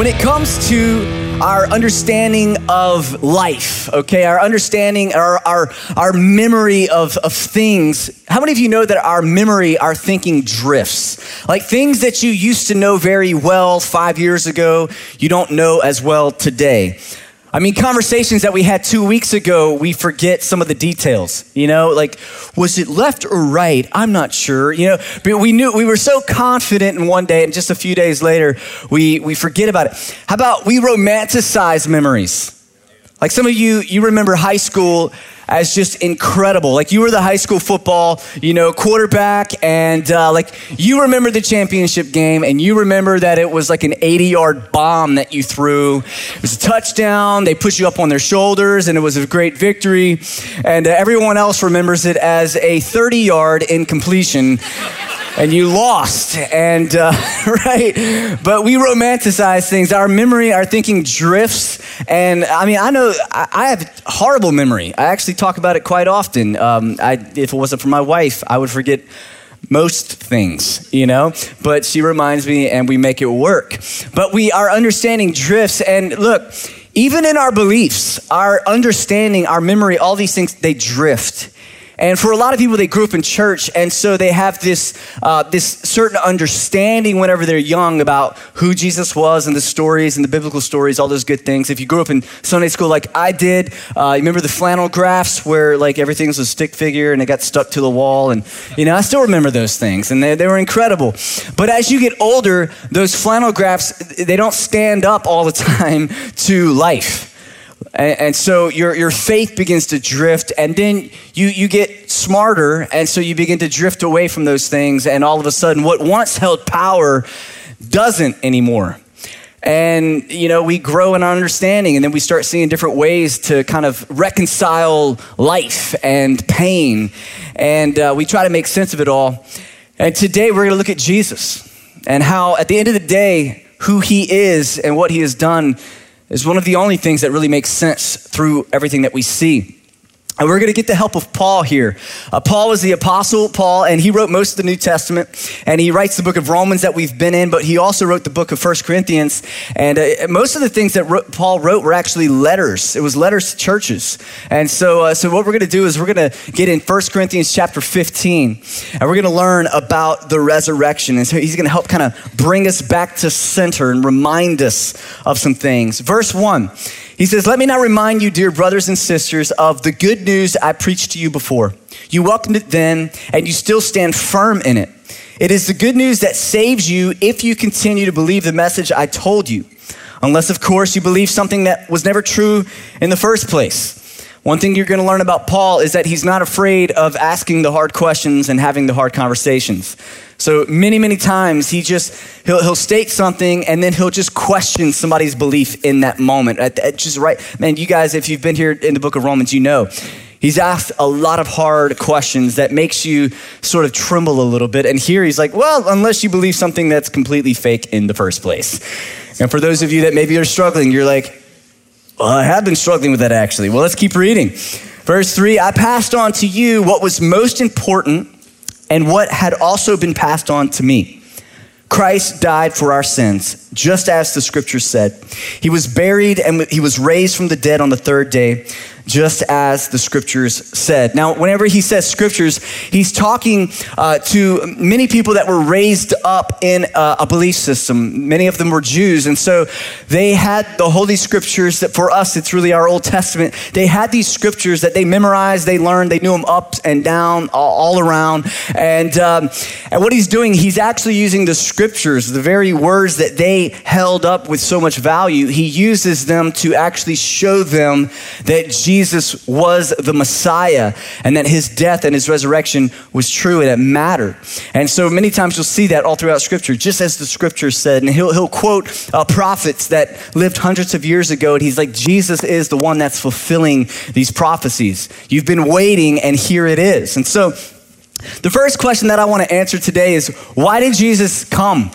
when it comes to our understanding of life, okay, our understanding, our, our, our memory of, of things, how many of you know that our memory, our thinking drifts? Like things that you used to know very well five years ago, you don't know as well today. I mean, conversations that we had two weeks ago, we forget some of the details. You know, like, was it left or right? I'm not sure. You know, but we knew we were so confident in one day, and just a few days later, we, we forget about it. How about we romanticize memories? Like some of you, you remember high school as just incredible. Like you were the high school football, you know, quarterback, and uh, like you remember the championship game, and you remember that it was like an 80 yard bomb that you threw. It was a touchdown. They put you up on their shoulders, and it was a great victory. And uh, everyone else remembers it as a 30 yard incompletion and you lost. And, uh, right? But we romanticize things. Our memory, our thinking drifts. And I mean, I know I, have horrible memory. I actually talk about it quite often. Um, I, if it wasn't for my wife, I would forget most things, you know, but she reminds me and we make it work. But we, our understanding drifts. And look, even in our beliefs, our understanding, our memory, all these things, they drift. And for a lot of people, they grew up in church, and so they have this, uh, this certain understanding whenever they're young about who Jesus was and the stories and the biblical stories, all those good things. If you grew up in Sunday school like I did, uh, you remember the flannel graphs where like everything was a stick figure and it got stuck to the wall. And, you know, I still remember those things, and they, they were incredible. But as you get older, those flannel graphs, they don't stand up all the time to life. And, and, so your, your faith begins to drift, and then you, you get smarter, and so you begin to drift away from those things, and all of a sudden, what once held power doesn't anymore. And, you know, we grow in our understanding, and then we start seeing different ways to kind of reconcile life and pain, and uh, we try to make sense of it all. And today, we're going to look at Jesus and how, at the end of the day, who he is and what he has done is one of the only things that really makes sense through everything that we see. And we're going to get the help of Paul here. Uh, Paul was the apostle, Paul, and he wrote most of the New Testament. And he writes the book of Romans that we've been in, but he also wrote the book of First Corinthians. And uh, most of the things that Paul wrote were actually letters. It was letters to churches. And so, uh, so what we're going to do is we're going to get in First Corinthians chapter 15, and we're going to learn about the resurrection. And so he's going to help kind of bring us back to center and remind us of some things. Verse 1. He says, Let me now remind you, dear brothers and sisters, of the good news I preached to you before. You welcomed it then, and you still stand firm in it. It is the good news that saves you if you continue to believe the message I told you. Unless, of course, you believe something that was never true in the first place. One thing you're going to learn about Paul is that he's not afraid of asking the hard questions and having the hard conversations. So many, many times he just, he'll, he'll state something and then he'll just question somebody's belief in that moment. At, at just right, man, you guys, if you've been here in the book of Romans, you know. He's asked a lot of hard questions that makes you sort of tremble a little bit. And here he's like, well, unless you believe something that's completely fake in the first place. And for those of you that maybe are struggling, you're like, well, I have been struggling with that actually. Well, let's keep reading. Verse 3 I passed on to you what was most important and what had also been passed on to me. Christ died for our sins, just as the scripture said. He was buried and he was raised from the dead on the third day just as the scriptures said. Now, whenever he says scriptures, he's talking uh, to many people that were raised up in a, a, belief system. Many of them were Jews, and so they had the Holy Scriptures that for us, it's really our Old Testament. They had these scriptures that they memorized, they learned, they knew them up and down, all, all around. And, um, and what he's doing, he's actually using the scriptures, the very words that they held up with so much value, he uses them to actually show them that Jesus was the Messiah and that his death and his resurrection was true and it mattered. And so many times you'll see that all throughout Scripture, just as the Scripture said. And he'll, he'll quote uh, prophets that lived hundreds of years ago, and he's like, Jesus is the one that's fulfilling these prophecies. You've been waiting, and here it is. And so the first question that I want to answer today is why did Jesus come?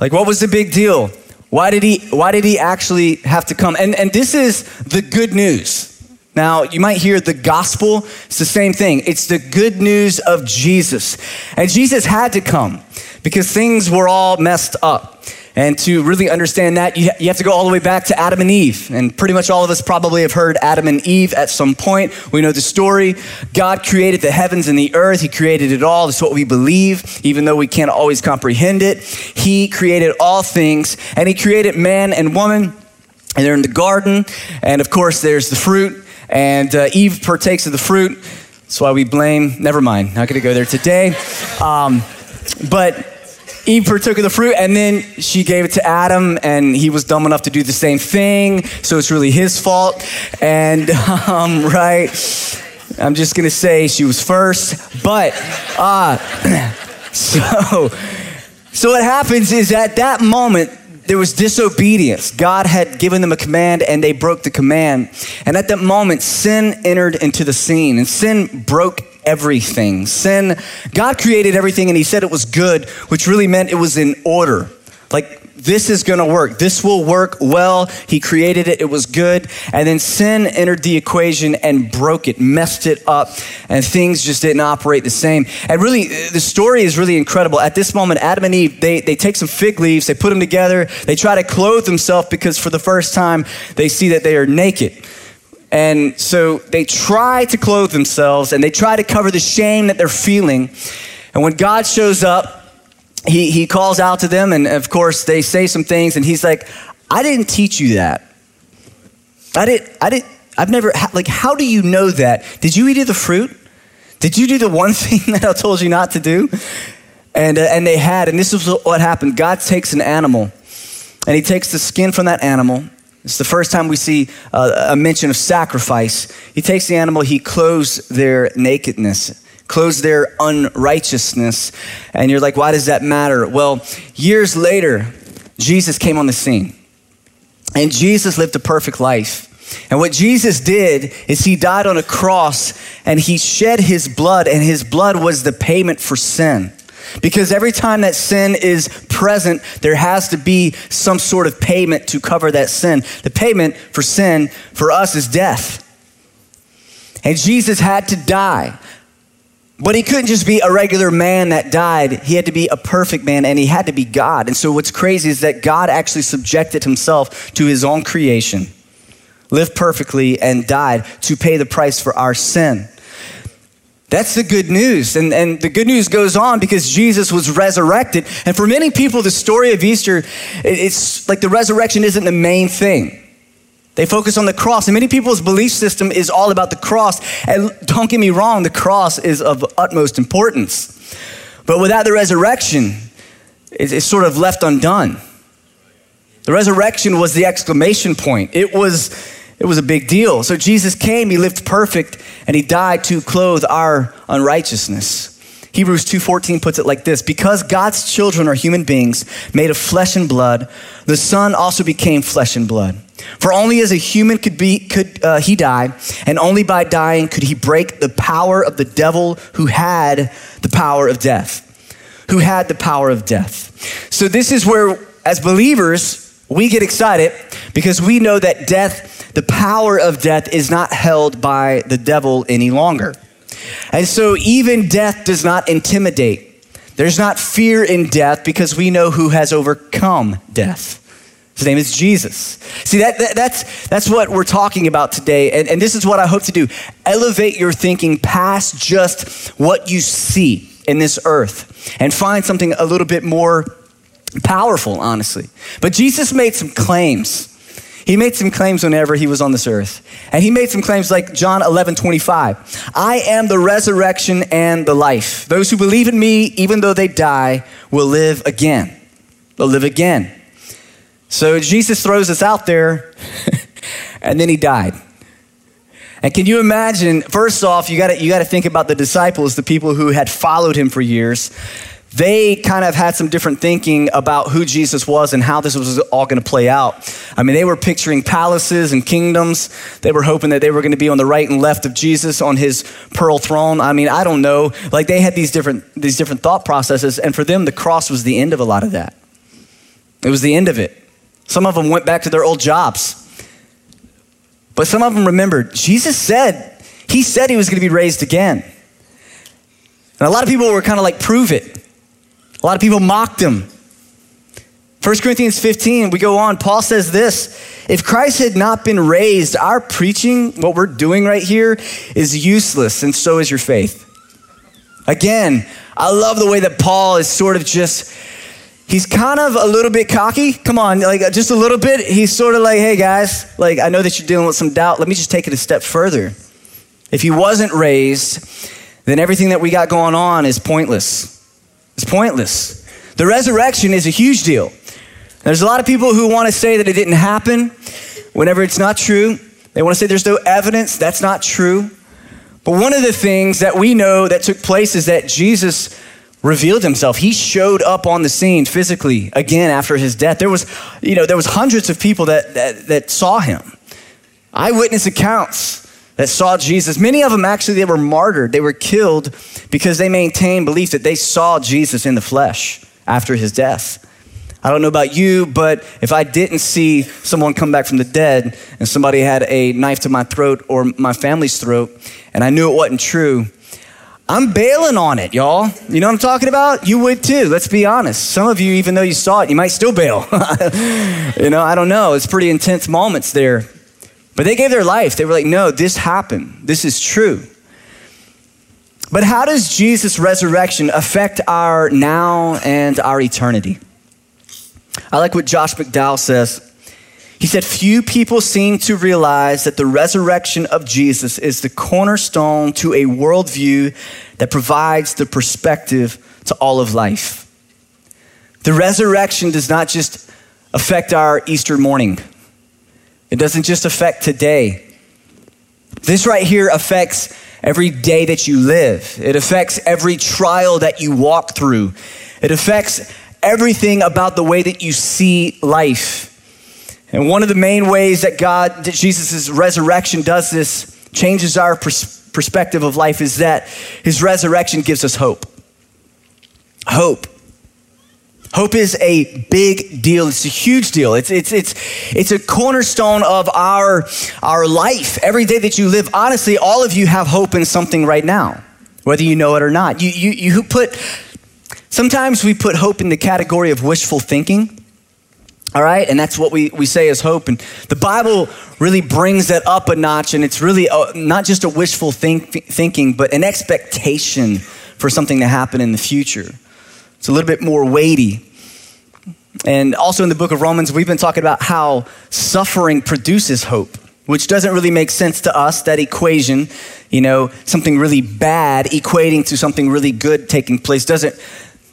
Like, what was the big deal? Why did he, why did he actually have to come? And, and this is the good news. Now, you might hear the gospel. It's the same thing. It's the good news of Jesus. And Jesus had to come because things were all messed up. And to really understand that, you, have to go all the way back to Adam and Eve. And pretty much all of us probably have heard Adam and Eve at some point. We know the story. God created the heavens and the earth, He created it all. That's what we believe, even though we can't always comprehend it. He created all things, and He created man and woman, and they're in the garden. And of course, there's the fruit, and uh, Eve partakes of the fruit. That's why we blame, never mind, not gonna go there today. Um, but Eve partook of the fruit and then she gave it to Adam and he was dumb enough to do the same thing. So it's really his fault. And, um, right, I'm just to say she was first. But, uh, so, so what happens is at that moment, there was disobedience. God had given them a command and they broke the command. And at that moment, sin entered into the scene and sin broke everything. Sin, God created everything and He said it was good, which really meant it was in order. Like, this is gonna work. This will work well. He created it, it was good. And then sin entered the equation and broke it, messed it up, and things just didn't operate the same. And really, the story is really incredible. At this moment, Adam and Eve, they, they take some fig leaves, they put them together, they try to clothe themselves because for the first time, they see that they are naked. And so they try to clothe themselves and they try to cover the shame that they're feeling. And when God shows up, he, he calls out to them, and of course, they say some things, and he's like, I didn't teach you that. I didn't, I didn't, I've never, like, how do you know that? Did you eat of the fruit? Did you do the one thing that I told you not to do? And, uh, and they had, and this is what happened God takes an animal, and he takes the skin from that animal, it's the first time we see uh, a mention of sacrifice. He takes the animal, he clothes their nakedness, clothes their unrighteousness. And you're like, why does that matter? Well, years later, Jesus came on the scene. And Jesus lived a perfect life. And what Jesus did is he died on a cross and he shed his blood, and his blood was the payment for sin. Because every time that sin is present, there has to be some sort of payment to cover that sin. The payment for sin for us is death. And Jesus had to die. But he couldn't just be a regular man that died. He had to be a perfect man and he had to be God. And so what's crazy is that God actually subjected himself to his own creation, lived perfectly, and died to pay the price for our sin. That's the good news. And, and the good news goes on because Jesus was resurrected. And for many people, the story of Easter, it's like the resurrection isn't the main thing. They focus on the cross. And many people's belief system is all about the cross. And don't get me wrong, the cross is of utmost importance. But without the resurrection, it's sort of left undone. The resurrection was the exclamation point. It was it was a big deal. So Jesus came, he lived perfect, and he died to clothe our unrighteousness. Hebrews 2:14 puts it like this, because God's children are human beings made of flesh and blood, the son also became flesh and blood. For only as a human could be could uh, he die, and only by dying could he break the power of the devil who had the power of death. Who had the power of death. So this is where as believers we get excited because we know that death the power of death is not held by the devil any longer. And so even death does not intimidate. There's not fear in death because we know who has overcome death. His name is Jesus. See, that, that, that's, that's what we're talking about today. And, and this is what I hope to do elevate your thinking past just what you see in this earth and find something a little bit more powerful, honestly. But Jesus made some claims he made some claims whenever he was on this earth. And he made some claims like John 11, 25. I am the resurrection and the life. Those who believe in me, even though they die, will live again. They'll live again. So Jesus throws us out there, and then he died. And can you imagine? First off, you got you to think about the disciples, the people who had followed him for years they kind of had some different thinking about who Jesus was and how this was all going to play out. I mean, they were picturing palaces and kingdoms. They were hoping that they were going to be on the right and left of Jesus on his pearl throne. I mean, I don't know. Like they had these different these different thought processes and for them the cross was the end of a lot of that. It was the end of it. Some of them went back to their old jobs. But some of them remembered Jesus said, he said he was going to be raised again. And a lot of people were kind of like prove it. A lot of people mocked him. 1 Corinthians 15, we go on. Paul says this If Christ had not been raised, our preaching, what we're doing right here, is useless, and so is your faith. Again, I love the way that Paul is sort of just, he's kind of a little bit cocky. Come on, like uh, just a little bit. He's sort of like, hey guys, like I know that you're dealing with some doubt. Let me just take it a step further. If he wasn't raised, then everything that we got going on is pointless. It's pointless. The resurrection is a huge deal. There's a lot of people who want to say that it didn't happen whenever it's not true. They want to say there's no evidence. That's not true. But one of the things that we know that took place is that Jesus revealed himself. He showed up on the scene physically again after his death. There was, you know, there was hundreds of people that, that, that saw him. Eyewitness accounts that saw Jesus. Many of them actually they were martyred. They were killed because they maintained belief that they saw Jesus in the flesh after his death. I don't know about you, but if I didn't see someone come back from the dead and somebody had a knife to my throat or my family's throat and I knew it wasn't true, I'm bailing on it, y'all. You know what I'm talking about? You would too, let's be honest. Some of you, even though you saw it, you might still bail. you know, I don't know. It's pretty intense moments there. But they gave their life. They were like, no, this happened. This is true. But how does Jesus' resurrection affect our now and our eternity? I like what Josh McDowell says. He said, Few people seem to realize that the resurrection of Jesus is the cornerstone to a worldview that provides the perspective to all of life. The resurrection does not just affect our Easter morning, it doesn't just affect today. This right here affects every day that you live, it affects every trial that you walk through, it affects everything about the way that you see life. And one of the main ways that God, that Jesus' resurrection does this, changes our pers- perspective of life, is that his resurrection gives us hope. Hope. Hope is a big deal. It's a huge deal. It's, it's, it's, it's a cornerstone of our, our life. Every day that you live, honestly, all of you have hope in something right now, whether you know it or not. You, you, you put, sometimes we put hope in the category of wishful thinking. All right, and that's what we, we say is hope. And the Bible really brings that up a notch, and it's really a, not just a wishful think, thinking, but an expectation for something to happen in the future. It's a little bit more weighty. And also in the book of Romans, we've been talking about how suffering produces hope, which doesn't really make sense to us, that equation, you know, something really bad equating to something really good taking place doesn't,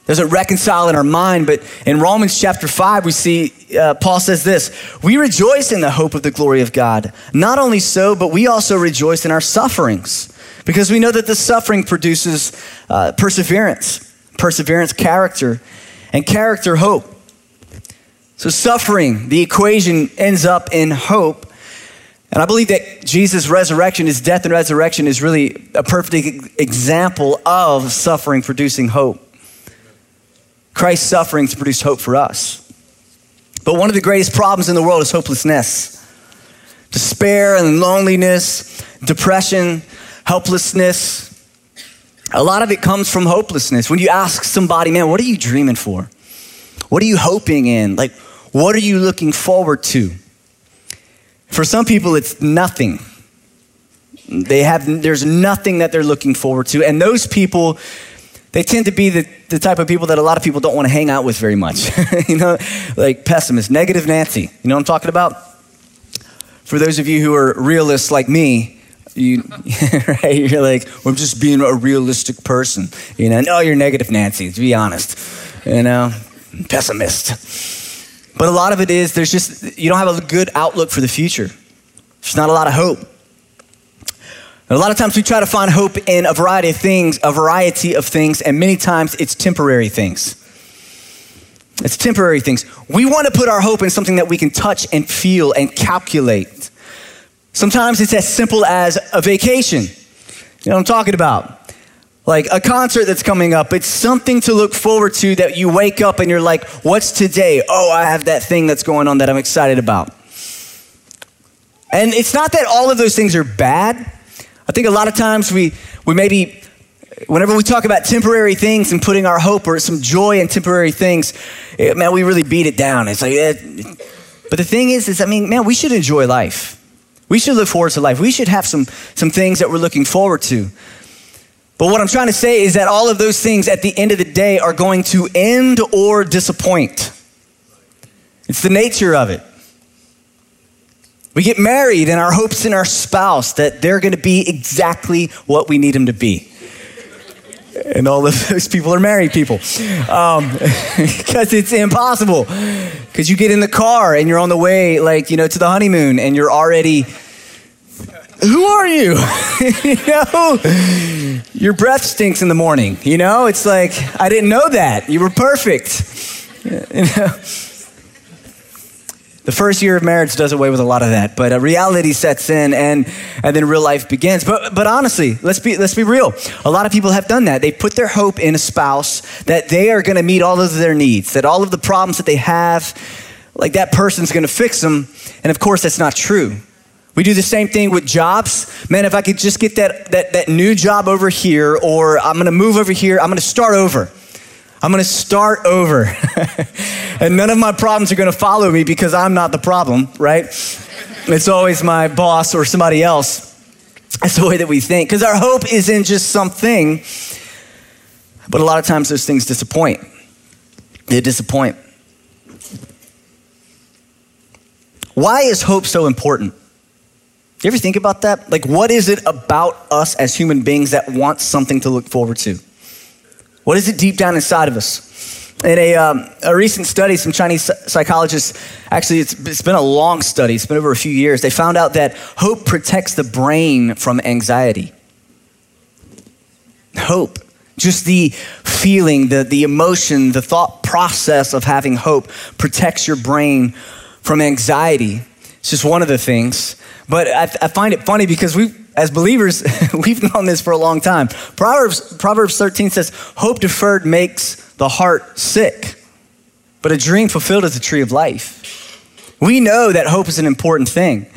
doesn't reconcile in our mind. But in Romans chapter 5, we see uh, Paul says this We rejoice in the hope of the glory of God. Not only so, but we also rejoice in our sufferings because we know that the suffering produces uh, perseverance perseverance, character, and character, hope. So, suffering, the equation ends up in hope. And I believe that Jesus' resurrection, his death and resurrection, is really a perfect example of suffering producing hope. Christ's suffering to produce hope for us. But one of the greatest problems in the world is hopelessness despair and loneliness, depression, helplessness, a lot of it comes from hopelessness. When you ask somebody, man, what are you dreaming for? What are you hoping in? Like, what are you looking forward to? For some people, it's nothing. They have, there's nothing that they're looking forward to. And those people, they tend to be the, the type of people that a lot of people don't want to hang out with very much. you know, like pessimist, negative Nancy. You know what I'm talking about? For those of you who are realists like me, you, right? You're like, I'm just being a realistic person. You know, no, you're negative Nancy, to be honest. You know, pessimist. But a lot of it is there's just, you don't have a good outlook for the future. There's not a lot of hope. And a lot of times we try to find hope in a variety of things, a variety of things, and many times it's temporary things. It's temporary things. We want to put our hope in something that we can touch and feel and calculate. Sometimes it's as simple as a vacation. You know what I'm talking about? Like a concert that's coming up. It's something to look forward to that you wake up and you're like, what's today? Oh, I have that thing that's going on that I'm excited about. And it's not that all of those things are bad. I think a lot of times we, we maybe whenever we talk about temporary things and putting our hope or some joy in temporary things, it, eh, man, we really beat it down. It's like, eh. but the thing is, is I mean, man, we should enjoy life. We should look forward to life. We should have some, some things that we're looking forward to. But what I'm trying to say is that all of those things at the end of the day are going to end or disappoint. It's the nature of it. We get married and our hopes in our spouse that they're going to be exactly what we need them to be. And all of those people are married people. Because um, it's impossible. Because you get in the car and you're on the way, like, you know, to the honeymoon and you're already who are you? you know, your breath stinks in the morning. You know, it's like, I didn't know that. You were perfect. You know? The first year of marriage does away with a lot of that, but a reality sets in and, and then real life begins. But, but honestly, let's be, let's be real. A lot of people have done that. They put their hope in a spouse that they are going to meet all of their needs, that all of the problems that they have, like that person's going to fix them. And of course, that's not true. We do the same thing with jobs. Man, if I could just get that, that, that new job over here, or I'm gonna move over here, I'm gonna start over. I'm gonna start over. and none of my problems are gonna follow me because I'm not the problem, right? It's always my boss or somebody else. That's the way that we think. Because our hope isn't just something, but a lot of times those things disappoint. They disappoint. Why is hope so important? You ever think about that? Like, what is it about us as human beings that want something to look forward to? What is it deep down inside of us? In a, um, a recent study, some Chinese psychologists, actually, it's, it's been a long study, it's been over a few years, they found out that hope protects the brain from anxiety. Hope, just the feeling, the, the emotion, the thought process of having hope protects your brain from anxiety. It's just one of the things. But I, I find it funny because we, as believers, we've known this for a long time. Proverbs, Proverbs 13 says, Hope deferred makes the heart sick, but a dream fulfilled is a tree of life. We know that hope is an important thing.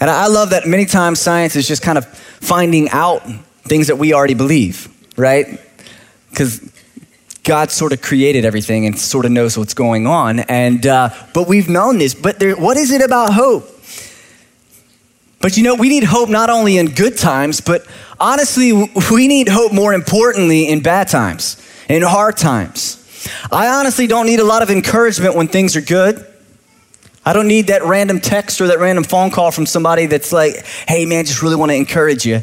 And I love that many times science is just kind of finding out things that we already believe, right? Because God sort of created everything and sort of knows what's going on. And uh, but we've known this. But there, what is it about hope? But you know, we need hope not only in good times, but honestly, we need hope more importantly in bad times, in hard times. I honestly don't need a lot of encouragement when things are good. I don't need that random text or that random phone call from somebody that's like, hey man, just really want to encourage you.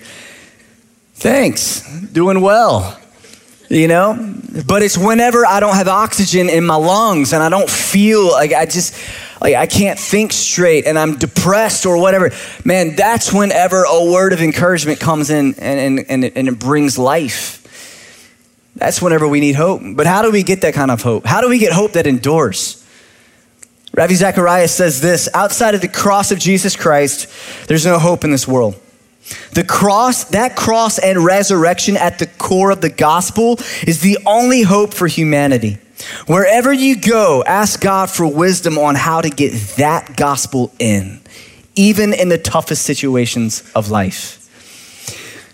Thanks, doing well. You know? But it's whenever I don't have oxygen in my lungs and I don't feel like I just, like I can't think straight and I'm depressed or whatever, man, that's whenever a word of encouragement comes in and, and, and, it, and it brings life. That's whenever we need hope. But how do we get that kind of hope? How do we get hope that endures? Ravi Zacharias says this outside of the cross of Jesus Christ, there's no hope in this world. The cross, that cross and resurrection at the core of the gospel is the only hope for humanity. Wherever you go, ask God for wisdom on how to get that gospel in, even in the toughest situations of life.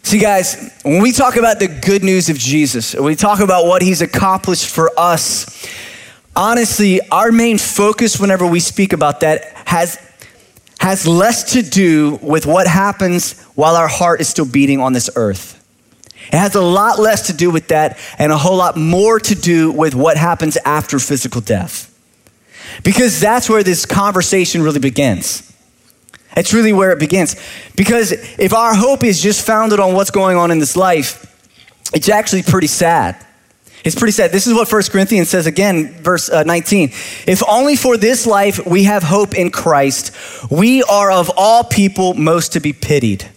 See, guys, when we talk about the good news of Jesus, we talk about what he's accomplished for us, honestly, our main focus whenever we speak about that has, has less to do with what happens while our heart is still beating on this earth. It has a lot less to do with that and a whole lot more to do with what happens after physical death. Because that's where this conversation really begins. It's really where it begins. Because if our hope is just founded on what's going on in this life, it's actually pretty sad. It's pretty sad. This is what 1 Corinthians says again, verse uh, 19. If only for this life we have hope in Christ, we are of all people most to be pitied.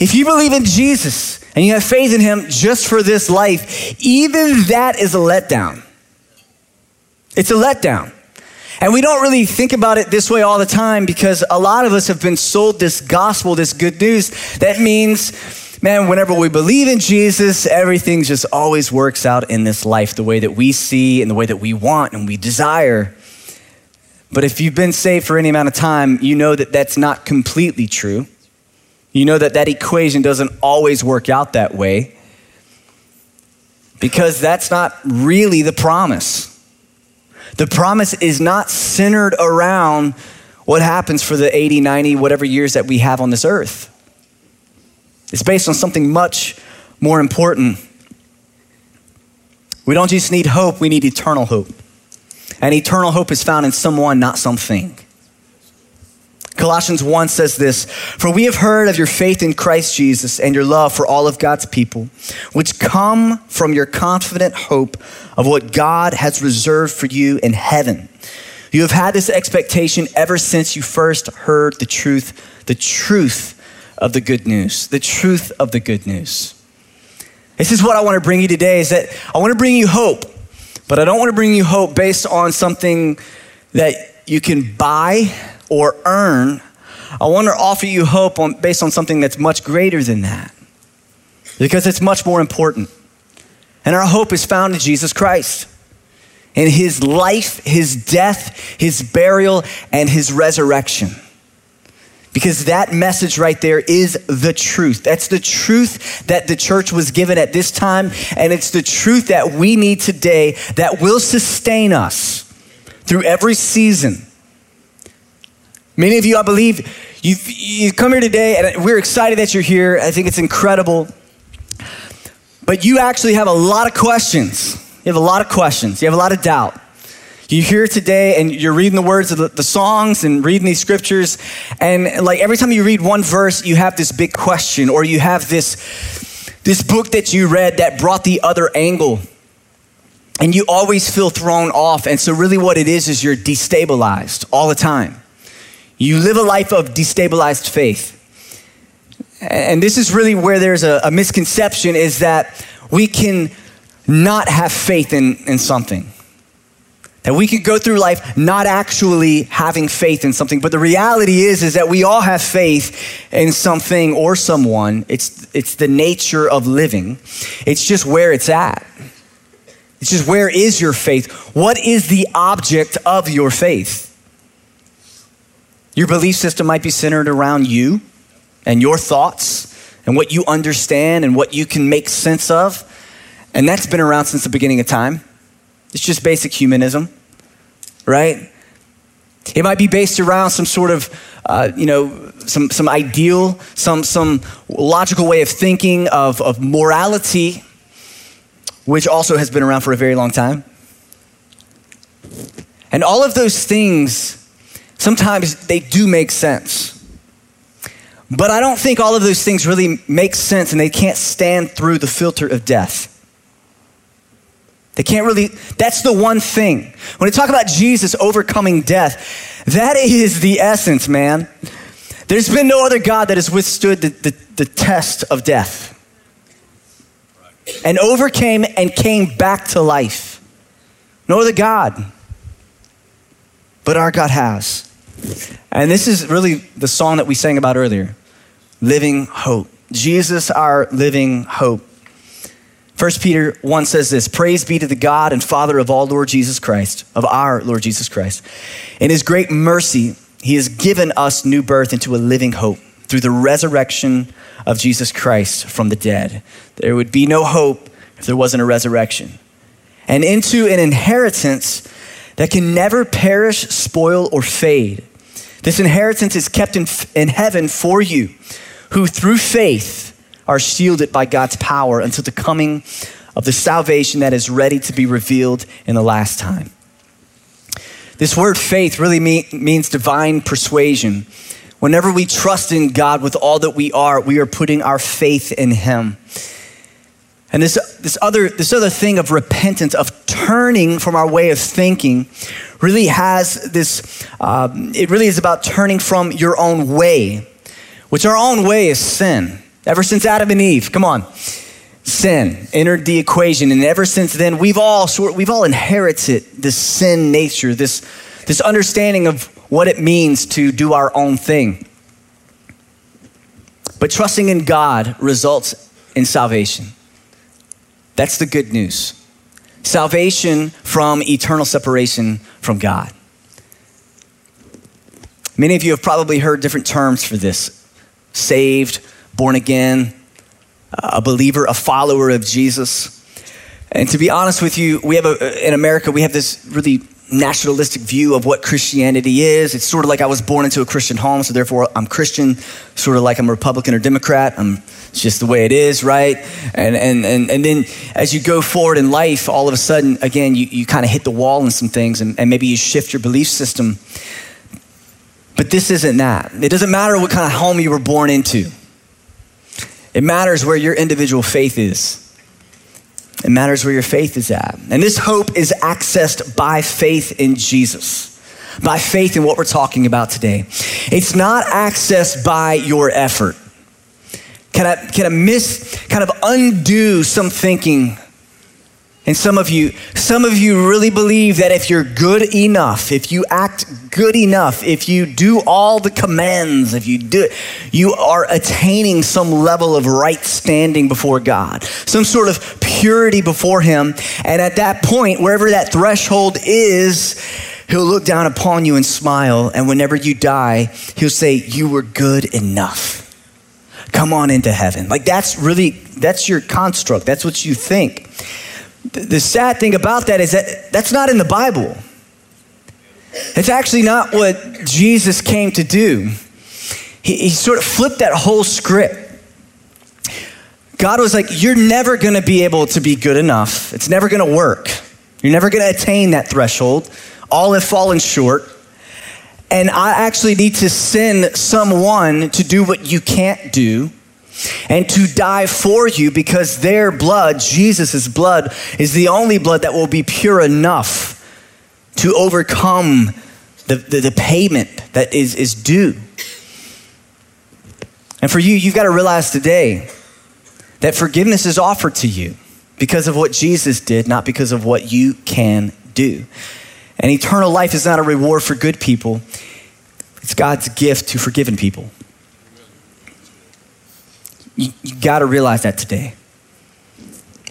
If you believe in Jesus and you have faith in him just for this life, even that is a letdown. It's a letdown. And we don't really think about it this way all the time because a lot of us have been sold this gospel, this good news. That means, man, whenever we believe in Jesus, everything just always works out in this life the way that we see and the way that we want and we desire. But if you've been saved for any amount of time, you know that that's not completely true. You know that that equation doesn't always work out that way because that's not really the promise. The promise is not centered around what happens for the 80, 90, whatever years that we have on this earth. It's based on something much more important. We don't just need hope, we need eternal hope. And eternal hope is found in someone, not something. Colossians 1 says this For we have heard of your faith in Christ Jesus and your love for all of God's people, which come from your confident hope of what God has reserved for you in heaven. You have had this expectation ever since you first heard the truth, the truth of the good news, the truth of the good news. This is what I want to bring you today is that I want to bring you hope, but I don't want to bring you hope based on something that you can buy or earn. I want to offer you hope on, based on something that's much greater than that because it's much more important. And our hope is found in Jesus Christ, in his life, his death, his burial, and his resurrection. Because that message right there is the truth. That's the truth that the church was given at this time, and it's the truth that we need today that will sustain us through every season Many of you, I believe, you you come here today, and we're excited that you're here. I think it's incredible. But you actually have a lot of questions. You have a lot of questions. You have a lot of doubt. You're here today and you're reading the words of the, the, songs and reading these scriptures. And like every time you read one verse, you have this big question, or you have this, this book that you read that brought the other angle. And you always feel thrown off. And so, really, what it is, is you're destabilized all the time. You live a life of destabilized faith. And this is really where there's a, a misconception is that we can not have faith in, in something. That we could go through life not actually having faith in something. But the reality is, is that we all have faith in something or someone. It's, it's the nature of living. It's just where it's at. It's just where is your faith? What is the object of your faith? Your belief system might be centered around you and your thoughts and what you understand and what you can make sense of. And that's been around since the beginning of time. It's just basic humanism, right? It might be based around some sort of, uh, you know, some, some ideal, some, some logical way of thinking of, of morality, which also has been around for a very long time. And all of those things sometimes they do make sense. But I don't think all of those things really make sense and they can't stand through the filter of death. They can't really, that's the one thing. When we talk about Jesus overcoming death, that is the essence, man. There's been no other God that has withstood the, the, the test of death and overcame and came back to life. No other God. But our God has. And this is really the song that we sang about earlier living hope. Jesus, our living hope. 1 Peter 1 says this Praise be to the God and Father of all Lord Jesus Christ, of our Lord Jesus Christ. In his great mercy, he has given us new birth into a living hope through the resurrection of Jesus Christ from the dead. There would be no hope if there wasn't a resurrection. And into an inheritance that can never perish, spoil, or fade this inheritance is kept in, in heaven for you, who through faith are shielded by God's power until the coming of the salvation that is ready to be revealed in the last time. This word faith really mean, means divine persuasion. Whenever we trust in God with all that we are, we are putting our faith in Him. And this, this, other, this other thing of repentance, of turning from our way of thinking, really has this, uh, it really is about turning from your own way, which our own way is sin. Ever since Adam and Eve, come on, sin entered the equation. And ever since then, we've all, sort, we've all inherited this sin nature, this, this understanding of what it means to do our own thing. But trusting in God results in salvation. That's the good news. Salvation from eternal separation from God. Many of you have probably heard different terms for this saved, born again, a believer, a follower of Jesus. And to be honest with you, we have a, in America, we have this really nationalistic view of what Christianity is. It's sort of like I was born into a Christian home, so therefore I'm Christian, sort of like I'm a Republican or Democrat. I'm, it's just the way it is, right? And, and, and, and then as you go forward in life, all of a sudden, again, you, you kind of hit the wall in some things and, and maybe you shift your belief system. But this isn't that. It doesn't matter what kind of home you were born into. It matters where your individual faith is. It matters where your faith is at. And this hope is accessed by faith in Jesus, by faith in what we're talking about today. It's not accessed by your effort. Can I, can I miss, kind of undo some thinking and some of you, some of you really believe that if you're good enough, if you act good enough, if you do all the commands, if you do it, you are attaining some level of right standing before God, some sort of purity before Him. And at that point, wherever that threshold is, He'll look down upon you and smile. And whenever you die, He'll say, You were good enough. Come on into heaven. Like that's really, that's your construct. That's what you think. The sad thing about that is that that's not in the Bible. It's actually not what Jesus came to do. He, he sort of flipped that whole script. God was like, You're never going to be able to be good enough. It's never going to work. You're never going to attain that threshold. All have fallen short. And I actually need to send someone to do what you can't do and to die for you because their blood, Jesus' blood, is the only blood that will be pure enough to overcome the, the, the, payment that is, is due. And for you, you've got to realize today that forgiveness is offered to you because of what Jesus did, not because of what you can do. And eternal life is not a reward for good people, it's God's gift to forgiven people. You, you got to realize that today.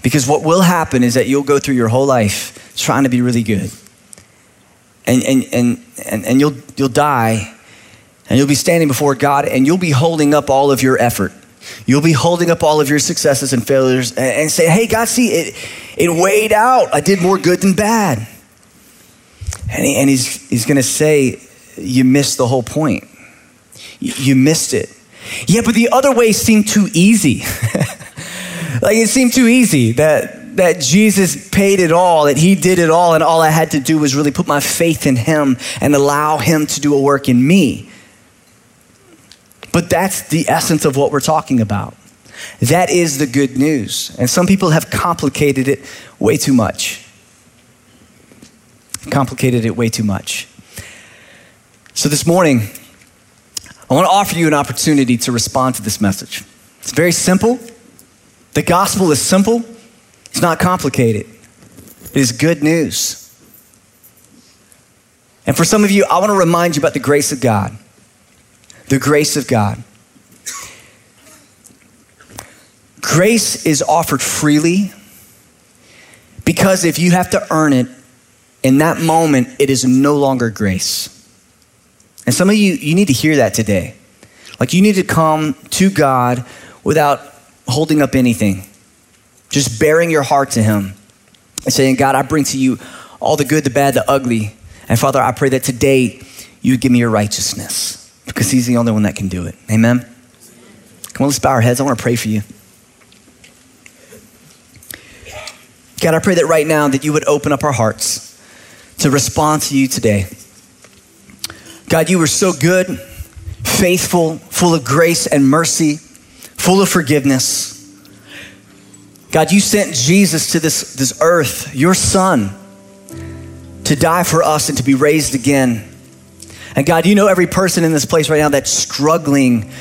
Because what will happen is that you'll go through your whole life trying to be really good. And, and, and, and, and you'll, you'll die, and you'll be standing before God, and you'll be holding up all of your effort. You'll be holding up all of your successes and failures and, and say, hey, God, see, it, it weighed out. I did more good than bad. And, he, and he's, he's going to say, you missed the whole point. You, you missed it. Yeah, but the other way seemed too easy. like it seemed too easy that, that Jesus paid it all, that he did it all, and all I had to do was really put my faith in him and allow him to do a work in me. But that's the essence of what we're talking about. That is the good news. And some people have complicated it way too much. Complicated it way too much. So this morning, I want to offer you an opportunity to respond to this message. It's very simple. The gospel is simple, it's not complicated. It is good news. And for some of you, I want to remind you about the grace of God. The grace of God. Grace is offered freely because if you have to earn it, in that moment, it is no longer grace. And some of you, you need to hear that today. Like you need to come to God without holding up anything, just bearing your heart to Him and saying, God, I bring to you all the good, the bad, the ugly. And Father, I pray that today you would give me your righteousness because He's the only one that can do it. Amen. Come on, let's bow our heads. I want to pray for you. God, I pray that right now that you would open up our hearts to respond to you today. God, you were so good, faithful, full of grace and mercy, full of forgiveness. God, you sent Jesus to this, this earth, your son, to die for us and to be raised again. And God, you know every person in this place right now that's struggling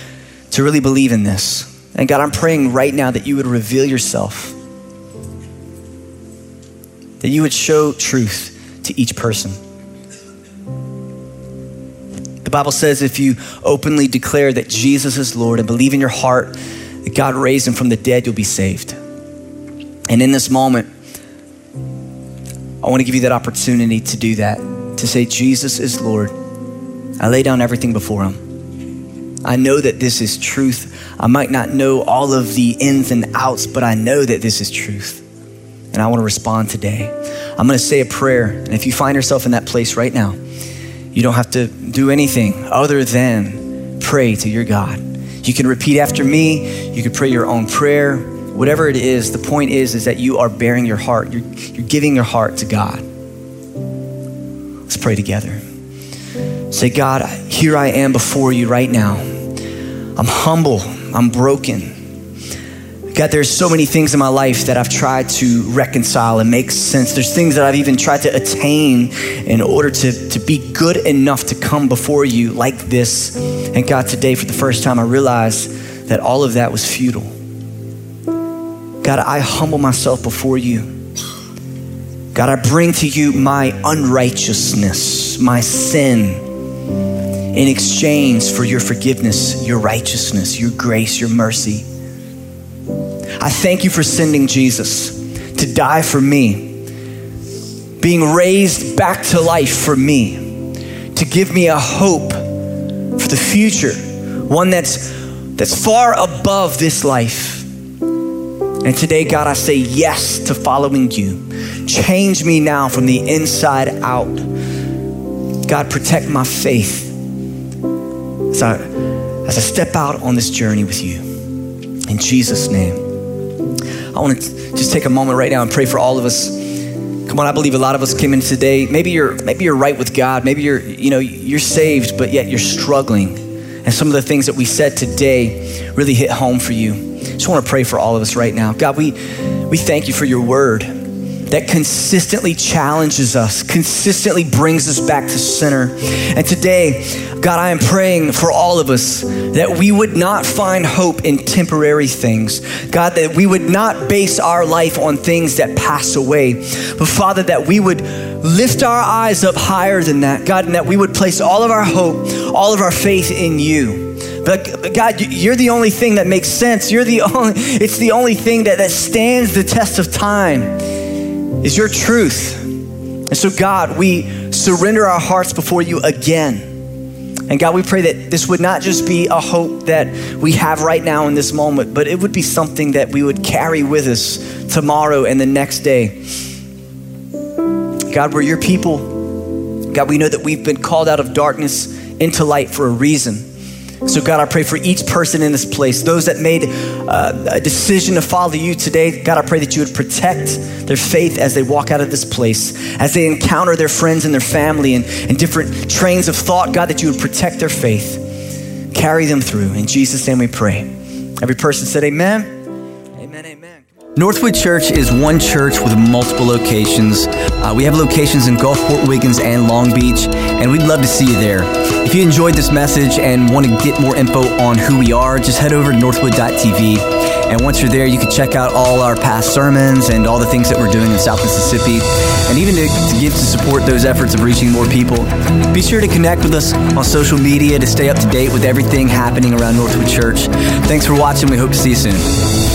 to really believe in this. And God, I'm praying right now that you would reveal yourself, that you would show truth to each person. The Bible says if you openly declare that Jesus is Lord and believe in your heart that God raised him from the dead, you'll be saved. And in this moment, I want to give you that opportunity to do that, to say, Jesus is Lord. I lay down everything before him. I know that this is truth. I might not know all of the ins and outs, but I know that this is truth. And I want to respond today. I'm going to say a prayer. And if you find yourself in that place right now, you don't have to do anything other than pray to your God. You can repeat after me. You can pray your own prayer. Whatever it is, the point is, is that you are baring your heart. You're, you're giving your heart to God. Let's pray together. Say, God, here I am before you right now. I'm humble. I'm broken. God, there's so many things in my life that I've tried to reconcile and make sense. There's things that I've even tried to attain in order to, to be good enough to come before you like this. And God, today, for the first time, I realized that all of that was futile. God, I humble myself before you. God, I bring to you my unrighteousness, my sin, in exchange for your forgiveness, your righteousness, your grace, your mercy. I thank you for sending Jesus to die for me, being raised back to life for me, to give me a hope for the future, one that's, that's far above this life. And today, God, I say yes to following you. Change me now from the inside out. God, protect my faith as I, as I step out on this journey with you. In Jesus' name. I want to just take a moment right now and pray for all of us. Come on, I believe a lot of us came in today. Maybe you're maybe you're right with God. Maybe you're you know you're saved, but yet you're struggling. And some of the things that we said today really hit home for you. Just want to pray for all of us right now. God, we we thank you for your word that consistently challenges us, consistently brings us back to center. And today, God, I am praying for all of us that we would not find hope in temporary things. God, that we would not base our life on things that pass away. But Father, that we would lift our eyes up higher than that. God, and that we would place all of our hope, all of our faith in you. But God, you're the only thing that makes sense. You're the only, it's the only thing that, that stands the test of time is your truth. And so, God, we surrender our hearts before you again. And God, we pray that this would not just be a hope that we have right now in this moment, but it would be something that we would carry with us tomorrow and the next day. God, we're your people. God, we know that we've been called out of darkness into light for a reason. So, God, I pray for each person in this place, those that made uh, a decision to follow you today. God, I pray that you would protect their faith as they walk out of this place, as they encounter their friends and their family and, and different trains of thought. God, that you would protect their faith, carry them through. In Jesus' name we pray. Every person said, Amen. Northwood Church is one church with multiple locations. Uh, we have locations in Gulfport, Wiggins, and Long Beach, and we'd love to see you there. If you enjoyed this message and want to get more info on who we are, just head over to northwood.tv. And once you're there, you can check out all our past sermons and all the things that we're doing in South Mississippi, and even to, to give to support those efforts of reaching more people. Be sure to connect with us on social media to stay up to date with everything happening around Northwood Church. Thanks for watching. We hope to see you soon.